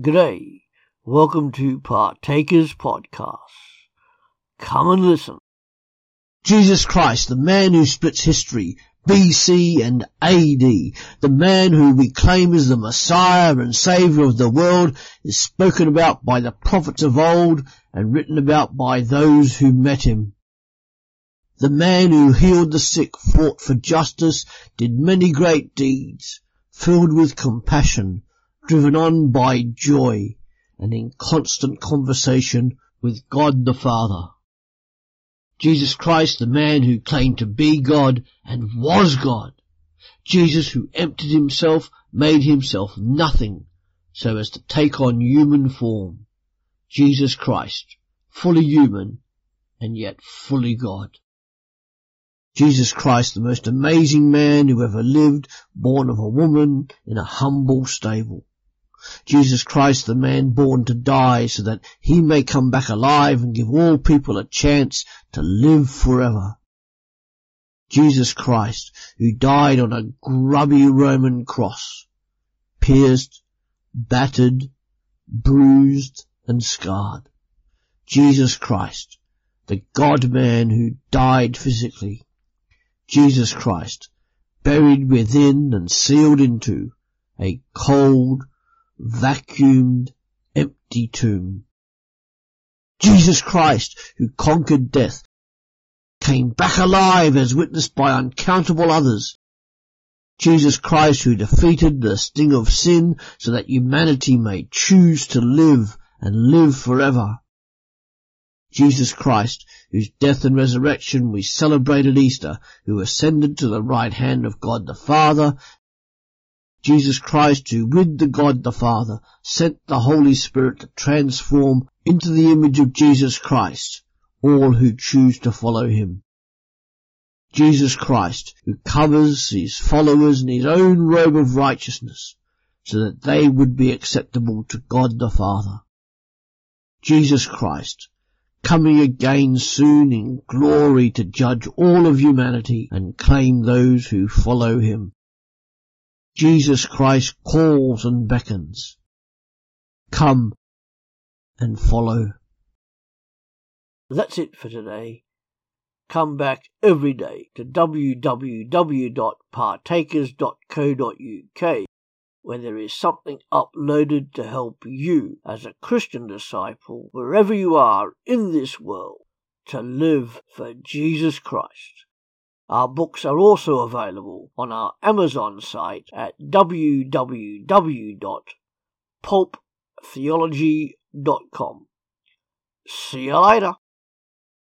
G'day. Welcome to Partakers Podcast. Come and listen. Jesus Christ, the man who splits history, BC and AD, the man who we claim is the Messiah and Saviour of the world, is spoken about by the prophets of old and written about by those who met him. The man who healed the sick, fought for justice, did many great deeds, filled with compassion, driven on by joy, and in constant conversation with God the Father. Jesus Christ, the man who claimed to be God and was God. Jesus who emptied himself, made himself nothing, so as to take on human form. Jesus Christ, fully human and yet fully God. Jesus Christ, the most amazing man who ever lived, born of a woman in a humble stable. Jesus Christ, the man born to die so that he may come back alive and give all people a chance to live forever. Jesus Christ, who died on a grubby Roman cross, pierced, battered, bruised, and scarred. Jesus Christ, the God-man who died physically. Jesus Christ, buried within and sealed into a cold, vacuumed, empty tomb. Jesus Christ, who conquered death, came back alive as witnessed by uncountable others. Jesus Christ, who defeated the sting of sin so that humanity may choose to live and live forever. Jesus Christ, whose death and resurrection we celebrate at Easter, who ascended to the right hand of God the Father Jesus Christ who with the God the Father sent the Holy Spirit to transform into the image of Jesus Christ all who choose to follow him. Jesus Christ who covers his followers in his own robe of righteousness so that they would be acceptable to God the Father. Jesus Christ coming again soon in glory to judge all of humanity and claim those who follow him. Jesus Christ calls and beckons. Come and follow. That's it for today. Come back every day to www.partakers.co.uk where there is something uploaded to help you as a Christian disciple wherever you are in this world to live for Jesus Christ. Our books are also available on our Amazon site at www.pulptheology.com. See you later.